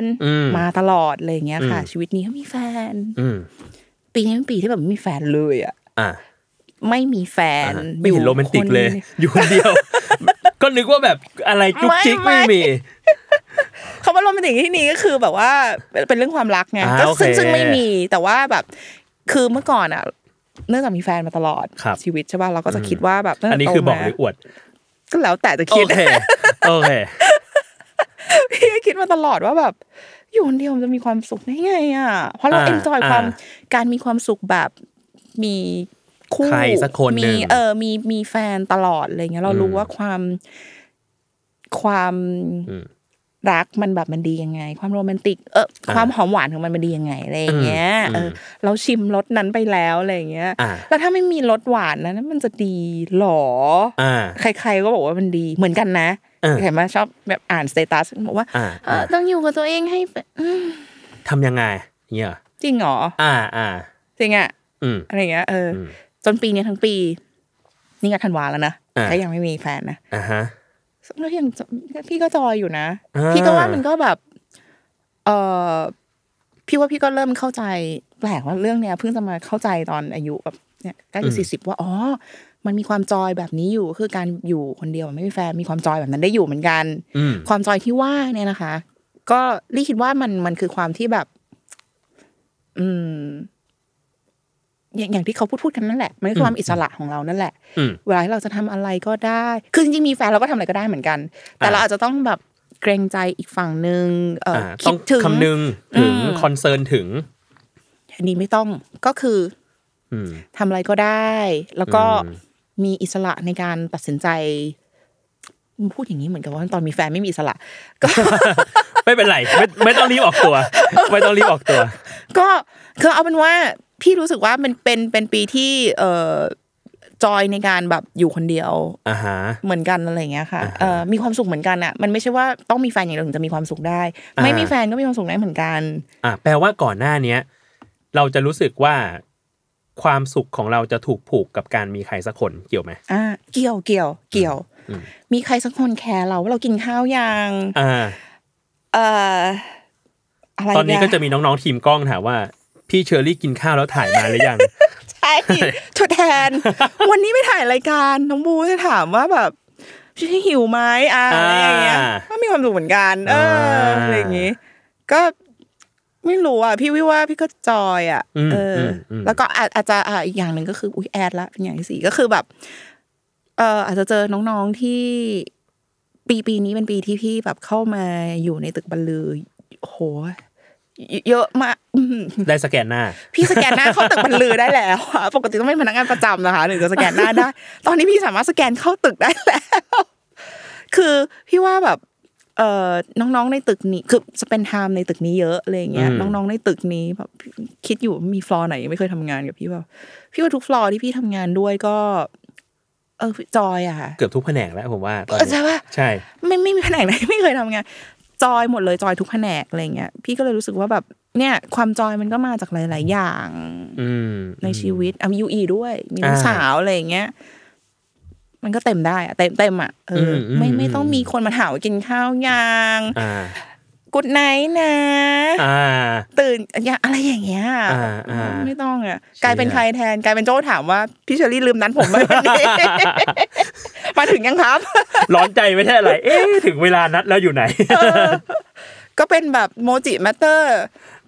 นอืมมาตลอดอะไรอย่างเงี้ยค่ะอืมชีวิตนี้ก็มีแฟนอืมปีนี้เป็นปีที่แบบไม่มีแฟนเลยอะอะไม่มีแฟนอะไม่เห็นโรแมนติกเลยคนอยู่คนเดียว ก็นึกว่าแบบอะไรจุกจิกไม่ไม่ไม่มีคำว่าโรแมนติกที่นี่ก็คือแบบว่าเป็นเป็นเรื่องความรักไงอ่าก็ซึ่งโอเคซึ่งไม่มีแต่ว่าแบบ คือเมื่อก่อนอะเนื่องจากมีแฟนมาตลอดครับชีวิตใช่ป่ะเราก็จะคิดว่าแบบตั้งอันแต่นี้โตคือบอกมาหรืออวด ก็แล้วแต่จะโอคิดเคโอเคพี่ก็คิดมาตลอดว่าแบบ อยู่คนเดียวมันจะมีความสุขได้ไงอะเพราะเราอ่าเอนจอยความอ่าการมีความสุขแบบมีคู่ใครสักคนหนึ่มีงเออมีมีแฟนตลอดอะไรเงี้ยเรารู้อืมว่าความความอืม รักมันแบบมันดียังไง ความโรแมนติกเอออ่าความหอมหวานของมันมันดียังไงอะไรอย่างเงี้ยอืมเออเราชิมรสนั้นไปแล้วอะไรอย่างเงี้ยอ่าแล้วถ้าไม่มีรสหวานนะนั้นมันจะดีหรออ่าใคร ๆก็บอกว่ามันดีเหมือนกันนะเออเห็นไหมชอบแบบอ่านสเตตัสบอกว่าอ่าเออต้องอยู่กับตัวเองให้เป็นอืมทำยังไงอย่างเงี้ยเหรอจริงเหรออ่าอ่าจริงอะอืมอะไรอย่างเงี้ยเอออมจนปีเนี้ยทั้งปี นี่ก็ธันวาแล้วนะอ่าก็ยังไม่มีแฟนนะอ่าฮะ แล้วยังพี่ก็จอยอยู่นะอ่าพี่ก็ว่ามันก็แบบ เออพี่ว่าพี่ก็เริ่มเข้าใจ แปลกว่าเรื่องเนี้ยเพิ่งจะมาเข้าใจตอนอายุแบบเนี่ยใกล้จะสี่สิบว่าอ๋อมันมีความจอยแบบนี้อยู่คือการอยู่คนเดียวไม่มีแฟนมีความจอยแบบนั้นได้อยู่เหมือนกันอืมความจอยที่ว่าเนี่ยนะคะ ก็ลี่คิดว่ามันมันคือความที่แบบ อืม อย่างอย่างที่เขาพูดพูดกันนั่นแหละมันคือความอิสระของเรานั่นแหละอืมเวลาที่เราจะทำอะไรก็ได้คือจริงๆมีแฟนเราก็ทำอะไรก็ได้เหมือนกัน แต่อ่าเราอาจจะต้องแบบเกรงใจอีกฝั่งหนึ่งเอออ่าอต้คิองดถึงคำนึงถึงอืมคอนเซิร์นถึงอันนี้ไม่ต้องก็คืออืมทำอะไรก็ได้ แล้วก็อืมมีอิสระในการตัดสินใจ พูดอย่างนี้เหมือนกับว่าตอนมีแฟนไม่มีอิสระ ก็ ไม่เป็นไรไม่ไม่ต้องรีบออกตัว ไม่ต้องรีบออกตัว ก็คือเอาเป็นว่า พี่รู้สึกว่ามันเป็นเป็นปีที่เออจอยในการแบบอยู่คนเดียวอ่าฮะเหมือนกันอะไรอย่างเงี้ยค่ะอ่าฮะเออมีความสุขเหมือนกันอะ มันไม่ใช่ว่าต้องมีแฟนอย่างเดียวถึงจะมีความสุขได้อ่าไม่มีแฟนก็มีความสุขได้เหมือนกัน อะแปลว่าก่อนหน้าเนี้ยเราจะรู้สึกว่าความสุขของเราจะถูกผูกกับการมีใครสักคนเกี่ยวไหมอ่าเกี่ยวเกี่ยวเกี่ยวอืมมีใครสักคนแคร์เราว่าเรากินข้าวยังอ่าเอ่ออะไรตอนนี้ก็จะเยมีน้องๆทีมกล้องถามว่า พี่เชอรี่กินข้าวแล้วถ่ายมาหรือยังใช่ทดแทน วันนี้ไปถ่ายรายการน้องบูจะถามว่าแบบพี่หิวไหมอ่าอะไรอย่างเงี้ยอ่าก็มีความสุขเหมือนกัน เอออ่าอะไรอย่างงี้ ก็ไม่รู้อะพี่วิว่าพี่ก็จอยอะอืมเอออมอืมแล้วก็อาจอาจจะอ่าอีกอย่างหนึ่งก็คืออุ้ยแอดละเป็นอย่างที่สี่ก็คือแบบ เอออาจจะเจอน้องๆที่ ปีปีนี้เป็นปีที่พี่แบบเข้ามาอยู่ในตึกบรรลือโอ้โห เยอะมากอื้อหือได้สแกนหน้า พี่สแกนหน้าเข้าตึกบรรลือได้แล้วอะปกติต้องเป็นพนักงานประจำนะคะถึงจะสแกนหน้าได้ ตอนนี้พี่สามารถสแกนเข้าตึกได้แล้ว คือพี่ว่าแบบ เอ่อน้องๆในตึกนี้คือ spend time ในตึกนี้เยอะอะไรอย่างเงี้ยอืมน้องๆในตึกนี้แบบคิดอยู่ว่ามีฟลอร์ไหนยังไม่เคยทำงานกับพี่เปล่าพี่ว่าทุกฟลอร์ที่พี่ทำงานด้วยก็เออ joy อะค่ะเกือบทุกแผนกแล้วผมว่าตอนเออนี้ใช่ปะใช่ ไม่ไม่มีแผนกไหนไม่เคยทำงาน จอยหมดเลยจอยทุกแผนกอะไรเงี้ยพี่ก็เลยรู้สึกว่าแบบเนี่ย ความ joy มันก็มาจากหลาย ๆ อย่างอืมในชีวิตอะมียูอีด้วย มีลูกอ่าสาวอะไรอย่างเงี้ยมันก็เต็มได้อะเต็มเต็มอะเอออมอืมไม่ไม่อืมต้องมีคนมาถามว่ากินข้าวยังอ่า กุดไนท์นะอ่าตื่นอย่าอะไรอย่างเงี้ยอ่าอ่าไม่ต้องอะเชี่ยกลายเป็นใครแทน กลายเป็นโจ้ถามว่าพี่เชอรี่ลืมนั้นผมไหมวันนี้มาถึงยังครับ ร้อนใจไม่ใช่อะไร เอ๊ะถึงเวลานัดแล้วอยู่ไหน ก็เป็นแบบโมจิแมตเตอร์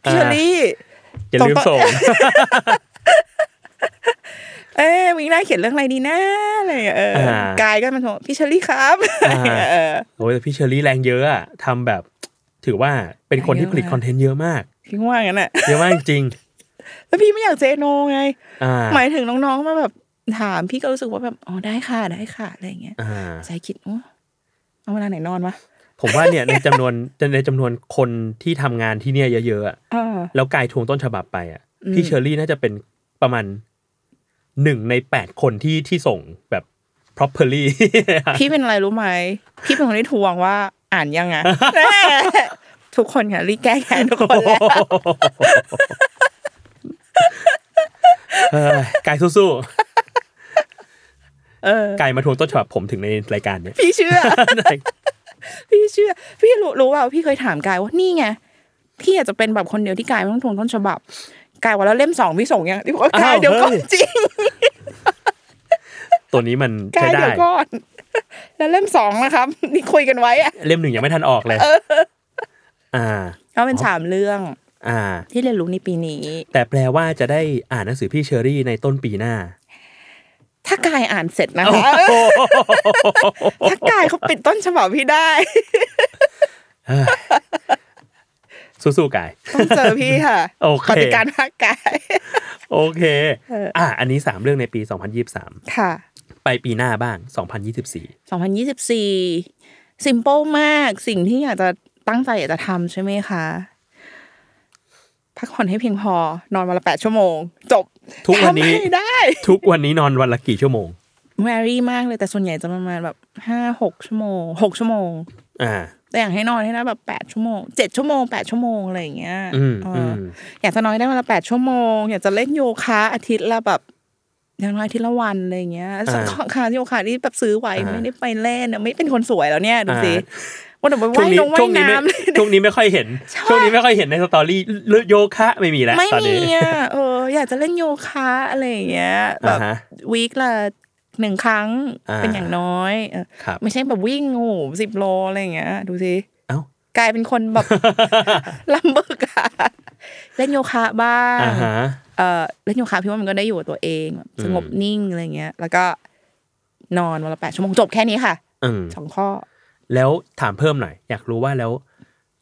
พี่เชอรี่อย่าลืมส่งเอ้ยวิงหน้าเขียนเรื่องอะไรดีนะอะไรอย่างเงี้ยเอออากายก็มันบอกพี่เชอรี่ครับอ่าเออโอ้ยแต่พี่เชอรี่แรงเยอะอะทำแบบ ถือว่าเป็นคนที่ผลิตเยอะมากคอนเทนต์เยอะมากพี่ว่างั้นอะเยอะมากจริงแล้วพี่ไม่อยากเซโนไงๆอ่าหมายถึงน้องๆมาแบบถามพี่ก็รู้สึกว่าแบบอ๋อได้ค่ะได้ค่ะอะไรอย่างเงี้ยอ่าใจคิดโอ้เอาเวลาไหนนอนวะผมว่าเนี่ยในจำนวนในจำนวนคนที่ทำงานที่เนี่ยเยอะๆอะเออแล้วกายทวงต้นฉบับไปอะอืมพี่เชอรี่น่าจะเป็นประมาณหนึ่งในแปดคนที่ที่ส่งแบบ properly พี่เป็นอะไรรู้ไหมพี่เป็นคนที่ทวงว่า อ่านยังไงแน่ทุกคนค่ะรีบแก้แค้นทุกคนแล้วเอ้ยกายสู้เออๆกายมาทวงต้นฉบับผมถึงในรายการเนี้ยพี่เชื่อ พี่เชื่อ พี่รู้รู้ว่าพี่เคยถามกายว่านี่ไงพี่อาจจะเป็นแบบคนเดียวที่กายไม่ต้องทวงต้นฉบับกายว่าแล้วเล่มสองพี่ส่งยังพี่บอกว่ากายเดี๋ยวก่อนจริง ตัวนี้มันกาใช้ยได้เดี๋ยวก่อน แล้วเล่มสองนะครับ นี่คุยกันไว้อะเล่มหนึ่งยังไม่ทันออกเลยอ่าก็เป็นสามเรื่อง อ่า ที่เรียนรู้ในปีนี้ แต่แปลว่าจะได้อ่านหนังสือพี่เชอรี่ในต้นปีหน้า ถ้ากายอ่านเสร็จนะคะถ้ากายเขาปิดต้นฉบับพี่ได้ สู้ๆกายต้องเจอพี่ค่ะโอเคปฏิการภาคกายโอเคเอออะอันนี้สามเรื่องในปี2023ค่ะ ไปปีหน้าบ้าง2024 2024ซิมเ l ิลมากสิ่งที่อยากจะตั้งใจอยากจะทำใช่ไหมคะพักผ่อนให้เพียงพอนอนวันละแปดชั่วโมง จบ ทุกวันนี้ทำให้ได้ ทุกวันนี้นอนวันละกี่ชั่วโมงแวรี่มากเลยแต่ส่วนใหญ่จะประมาณแบบห้าหกชั่วโมงหกชั่วโมง อ่า แต่อยากให้นอนให้ได้แบบแปดชั่วโมงเจ็ดชั่วโมงแปดชั่วโมงอะไรอย่างเงี้ยอืมเอออือมอยากจะนอนให้ได้วันละแปดชั่วโมง อยากจะเล่นโยคะอาทิตย์ละแบบอย่างน้อยอาทิตย์ละวันอะไรอย่างเงี้ยสักคาโยคะที่แบบซื้อไว้ไม่ได้ไปเล่นเนี่ยไม่เป็นคนสวยแล้วเนี่ยดูสิวันไหนไปช่วว่างยนี้ลงช่วว่างยนี้ไม่น้ำเลยช่วงนี้ไม่ค่อยเห็นใช่ช่วงนี้ไม่ค่อยเห็นในสตอรี่โยคะไม่มีแล้วไม่ตอนมีนี้อะเอออยากจะเล่นโยคะอะไรอย่างเงี้ยแบบอ่าฮะวีคละ หนึ่งครั้งอ่าเป็นอย่างน้อยเออครับไม่ใช่แบบวิ่งโอ้สิบโลอะไรอย่างเงี้ย ดูสิเอ้ากลายเป็นคนแบบลำบึกอะเล่นโยคะบ้างอ่าฮะเออเล่นโยคะพี่ว่ามันก็ได้อยู่กับตัวเองแบบสงบอืมนิ่งอะไรเงี้ย แล้วก็นอนวันละแปดชั่วโมงจบแค่นี้ค่ะอืมสองข้อ แล้วถามเพิ่มหน่อย อยากรู้ว่าแล้ว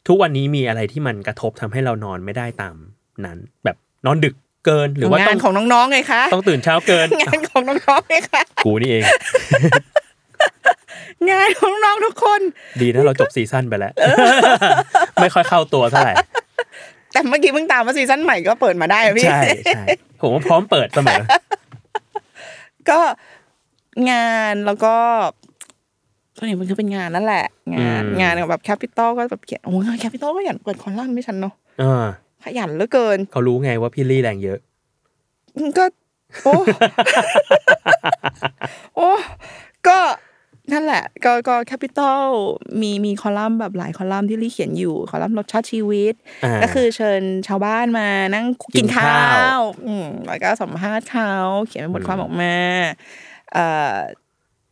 ทุกวันนี้มีอะไรที่มันกระทบทำให้เรานอนไม่ได้ตามนั้น แบบนอนดึก เกิน หรือว่าต้งาอนงของน้องๆไงคะต้องตื่นเช้าเกินงานของน้องๆไงคะกูนี่เอง งานของน้องๆทุกคน ดีนะเราจบซีซั่นไปแล้ว ไม่ค่อยเข้าตัวเท่าไหร่แต่เมื่อกี้เพิ่งตามว่าซีซั่นใหม่ก็เปิดมาได้อะพี่ใช่ใช่ผมว่าพร้อมเปิดเสมอ ก็งานแล้วก็ส่วนใหญ่มันคือเป็นงานนั่นแหละ งานอืมงานแบบ Capital ก็แบบเขียนโอ้ย Capital ก็อยากเปิดคอลัมน์ไม่ฉันเนาะอ่า ขยันเหลือเกิน เขารู้ไงว่าพี่ลี่แรงเยอะ ก็โอ้โอ้ก็นั่นแหละ ก็ก็ Capital มีมีคอลัมน์แบบหลายคอลัมน์ที่ลี่เขียนอยู่คอลัมน์รสชาติชีวิตอ่าก็คือเชิญชาวบ้านมานั่งกิกินนข้าข้าววอืมแล้วก็สัมภาษณ์เขาเขียนเป็นบทความออกมาเอ่อ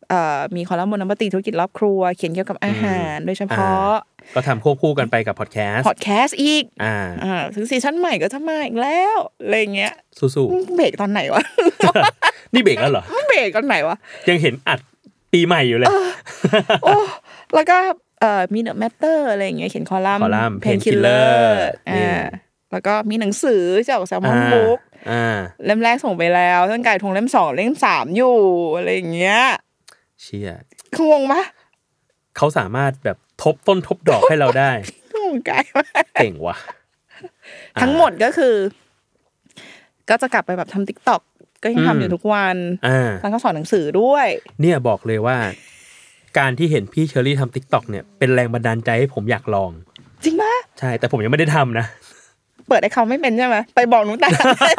เอ่อมีคอลัมน์บนน้ำปฏิธุรกิจรอบครัว เขียนเกี่ยวกับอาหาร โดยเฉพาะ ก็ทำควบคู่กันไปกับพอดแคสต์พอดแคสต์อีก อ่าอ่าถึงซีซั่นใหม่ก็จะมาอีกแล้วอะไรเงี้ย สู้เบรกตอนไหนวะๆนี่เบรกแล้วเหรอเบรกตอนไหนวะ ยังเห็นอัดปีใหม่อยู่เลยโอ้แล้วก็เอ่อมี The MATTER อะไรอย่างเงี้ยเขียนคอลัมน์คอลัมน์เพนคิลเลอ Painkiller ร์นี่อ่าแล้วก็มีหนังสือจากแซลมอนอ่า Books อ่าเล่มแรกส่งไปแล้วเรื่องไก่ทงเล่มสองเล่มสามอยู่อะไรอย่างเงี้ยเชี่ยคืองงปะเขาสามารถแบบ ทบต้นทบดอกให้เราได้งงไก่มากเก่งว่ะ ทั้งหมดก็คือ ก็จะกลับไปแบบทำ TikTok ก็ยังอืมทำอยู่ทุกวันอ่าแล้วก็สอนหนังสือด้วย เนี่ยบอกเลยว่า การที่เห็นพี่เชอรี่ทำติ๊กต็อกเนี่ยเป็นแรงบันดาลใจให้ผมอยากลอง จริงปะใช่ แต่ผมยังไม่ได้ทำนะเปิดไอเขาไม่เป็นใช่ไหมไปบอกหนูแต่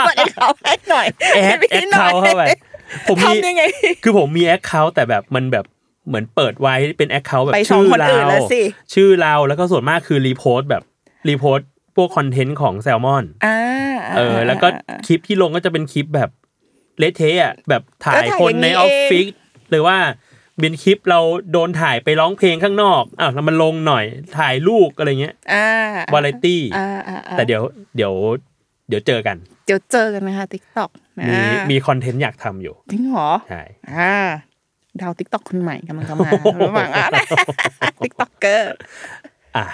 เปิดไอเขาให้หน่อยแอดให้แอดพี่หน่เขาอยเข้าไปผมมีทำยังไงคือผมมีแอคเคาท์แต่แบบมันแบบ เหมือนเปิดไว้เป็นแอคเคาท์แบบไปสองชื่อคนเราอื่นแล้วสิชื่อเราแล้วก็ส่วนมากคือรีโพสต์แบบรีโพสต์พวกคอนเทนต์ของแซลมอนอ่าเออ แล้วก็คลิปที่ลงก็จะเป็นคลิปแบบเละเทะอะแบบถ่ายก็ถ่ายคนในอย่างนี้ออฟฟิศเองหรือว่าเป็นคลิปเราโดนถ่ายไปร้องเพลงข้างนอกอ้าวแล้วมันลงหน่อยถ่ายรูปอะไรเงี้ยอ่าวาไรตี้อ่าอ่าอ่าแต่เดี๋ยวเดี๋ยว เดี๋ยวเจอกัน เดี๋ยวเจอกันนะคะ TikTokนะมีมีคอนเทนต์อยากทำอยู่จริงเหรอใช่อ่า ดาว TikTok คนใหม่กำลังจะมาระหว่างอะ TikTokerอะ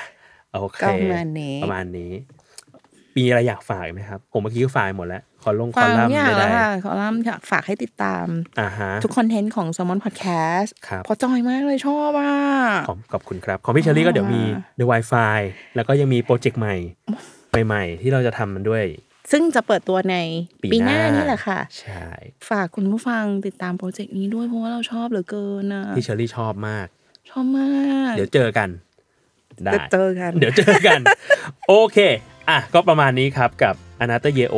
โอเคก็ประมาณนี้ประมาณนี้มีอะไรอยากฝากอีกไหมครับ ผมเมื่อกี้ก็ฝากหมดแล้ว ขอลงคอฟังลัมน์อย่างได้แล้วค่ะคอลัมน์อยากฝากให้ติดตามอ่าฮะทุกคอนเทนต์ของ s ซ l m o n Podcast ครับเพราะจอยมากเลยชอบอะขอบขอบคุณครับ ของพี่เชอรี่ก็เดี๋ยวมี The Wi-Fi แล้วก็ยังมีโปรเจกต์ใหม่ ใหม่ ๆ ที่เราจะทำมันด้วย ซึ่งจะเปิดตัวในปีปีหหน้าน้านี่แหละค่ะ ใช่ ฝากคุณผู้ฟังติดตามโปรเจกต์นี้ด้วยเพราะว่าเราชอบเหลือเกินอะพี่เชอรี่ชอบมาก ชอบมาก เดี๋ยวเจอกันได้เดี๋ยวเจอกัน เดี๋ยวเจอกัน โอเค อะ ก็ประมาณนี้ครับกับ a n a t o r Year O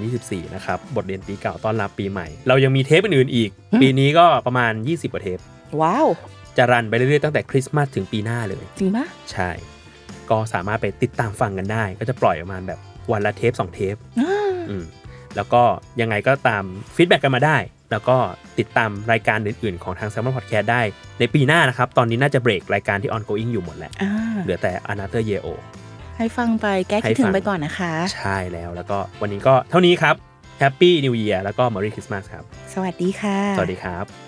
2024 นะครับ บทเรียนปีเก่าต้อนรับปีใหม่ เรายังมีเทปอื่นๆอีก ปีนี้ก็ประมาณ 20 กว่าเทป ว้าว จะรันไปเรื่อยๆ ตั้งแต่คริสต์มาสถึงปีหน้าเลย จริงปะใช่ ก็สามารถไปติดตามฟังกันได้ ก็จะปล่อยประมาณแบบ วันละเทป2เทปอ่าอืมแล้วก็ยังไงก็ตาม feedback กันมาได้ แล้วก็ติดตามรายการอื่นๆ ของทาง Salmon Podcast ได้ในปีหน้านะครับ ตอนนี้น่าจะเบรกรายการที่ ongoing อยู่หมดแหละอ่าเหลือแต่ Another Year Old ให้ฟังไปแก้ให้คิดถึงฟังไปก่อนนะคะ ใช่แล้วแล้วก็วันนี้ก็เท่านี้ครับ Happy New Year แล้วก็ Merry Christmas ครับ สวัสดีค่ะ สวัสดีครับ